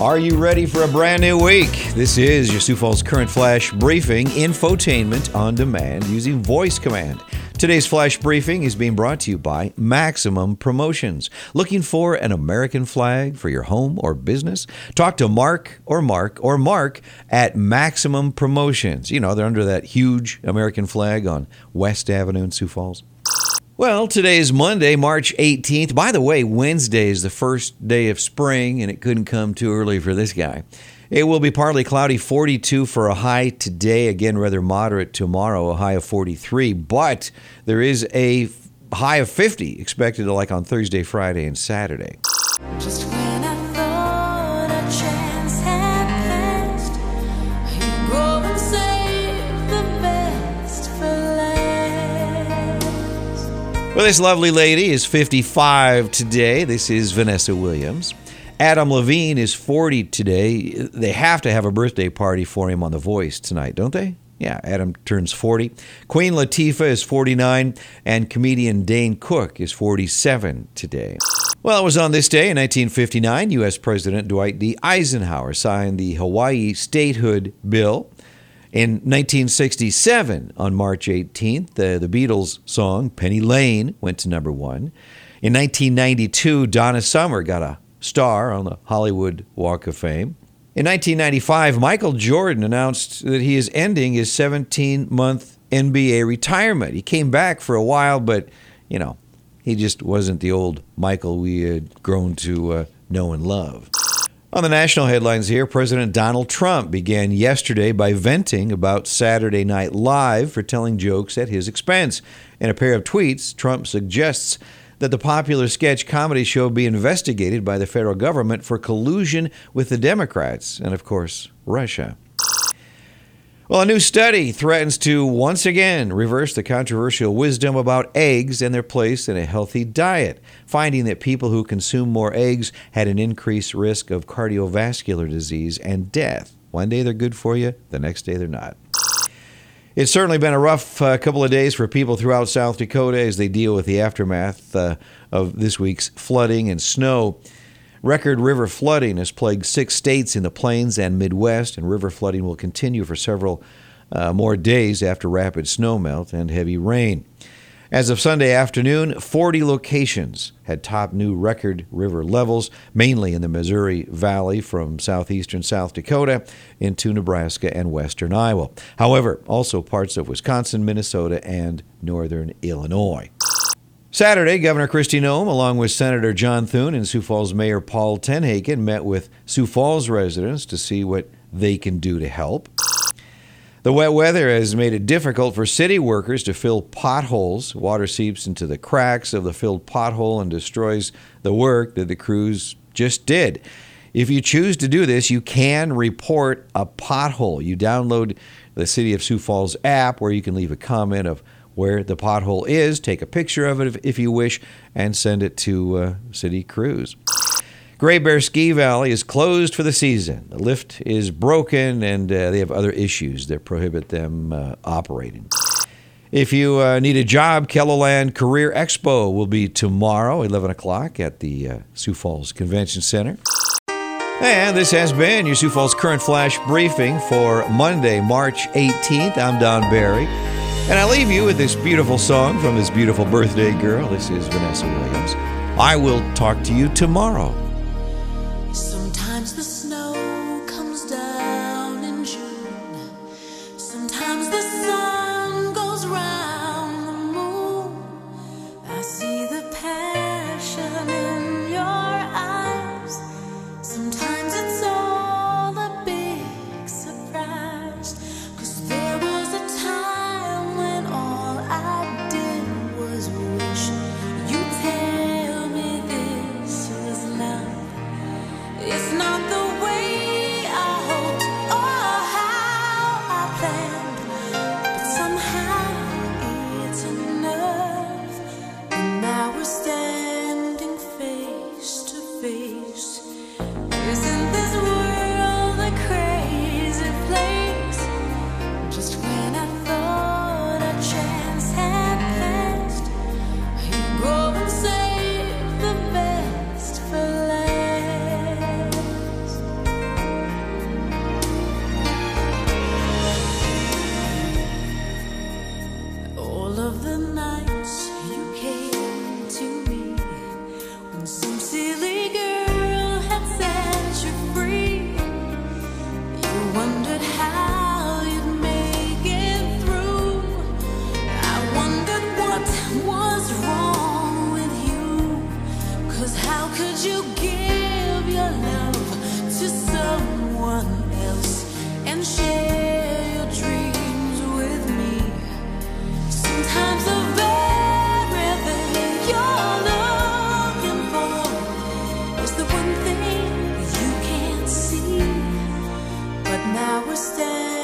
Are you ready for a brand new week? This is your Sioux Falls Current Flash Briefing infotainment on demand using voice command. Today's flash briefing is being brought to you by Maximum Promotions. Looking for an American flag for your home or business? Talk to Mark or Mark or Mark at Maximum Promotions. You know, they're under that huge American flag on West Avenue in Sioux Falls. Well, today is Monday, March 18th. By the way, Wednesday is the first day of spring, and it couldn't come too early for this guy. It will be partly cloudy, 42 for a high today. Again, rather moderate tomorrow, a high of 43. But there is a high of 50 expected like on Thursday, Friday, and Saturday. Just Well, this lovely lady is 55 today. This is Vanessa Williams. Adam Levine is 40 today. They have to have a birthday party for him on The Voice tonight, don't they? Yeah, Adam turns 40. Queen Latifah is 49, and comedian Dane Cook is 47 today. Well, it was on this day in 1959, U.S. President Dwight D. Eisenhower signed the Hawaii Statehood Bill. In 1967, on March 18th, the, Beatles song Penny Lane went to number one. In 1992, Donna Summer got a star on the Hollywood Walk of Fame. In 1995, Michael Jordan announced that he is ending his 17 month NBA retirement. He came back for a while, but, you know, he just wasn't the old Michael we had grown to uh, know and love. On the national headlines here, President Donald Trump began yesterday by venting about Saturday Night Live for telling jokes at his expense. In a pair of tweets, Trump suggests that the popular sketch comedy show be investigated by the federal government for collusion with the Democrats and, of course, Russia. Well, a new study threatens to once again reverse the controversial wisdom about eggs and their place in a healthy diet, finding that people who consume more eggs had an increased risk of cardiovascular disease and death. One day they're good for you, the next day they're not. It's certainly been a rough uh, couple of days for people throughout South Dakota as they deal with the aftermath uh, of this week's flooding and snow. Record river flooding has plagued six states in the plains and Midwest, and river flooding will continue for several uh, more days after rapid snowmelt and heavy rain. As of Sunday afternoon, 40 locations had topped new record river levels, mainly in the Missouri Valley from southeastern South Dakota into Nebraska and western Iowa. However, also parts of Wisconsin, Minnesota, and northern Illinois. Saturday, Governor Kristi Noem, along with Senator John Thune and Sioux Falls Mayor Paul TenHaken, met with Sioux Falls residents to see what they can do to help. The wet weather has made it difficult for city workers to fill potholes. Water seeps into the cracks of the filled pothole and destroys the work that the crews just did. If you choose to do this, you can report a pothole. You download the City of Sioux Falls app where you can leave a comment of where the pothole is, take a picture of it if, if you wish, and send it to uh, city crews. Great Bear Ski Valley is closed for the season. The lift is broken and uh, they have other issues that prohibit them uh, operating. If you uh, need a job, KELOLAND Career Expo will be tomorrow, 11 o'clock, at the uh, Sioux Falls Convention Center. And this has been your Sioux Falls Current Flash briefing for Monday, March 18th. I'm Don Barry. And I leave you with this beautiful song from this beautiful birthday girl. This is Vanessa Williams. I will talk to you tomorrow. Sometimes the Now we're standing.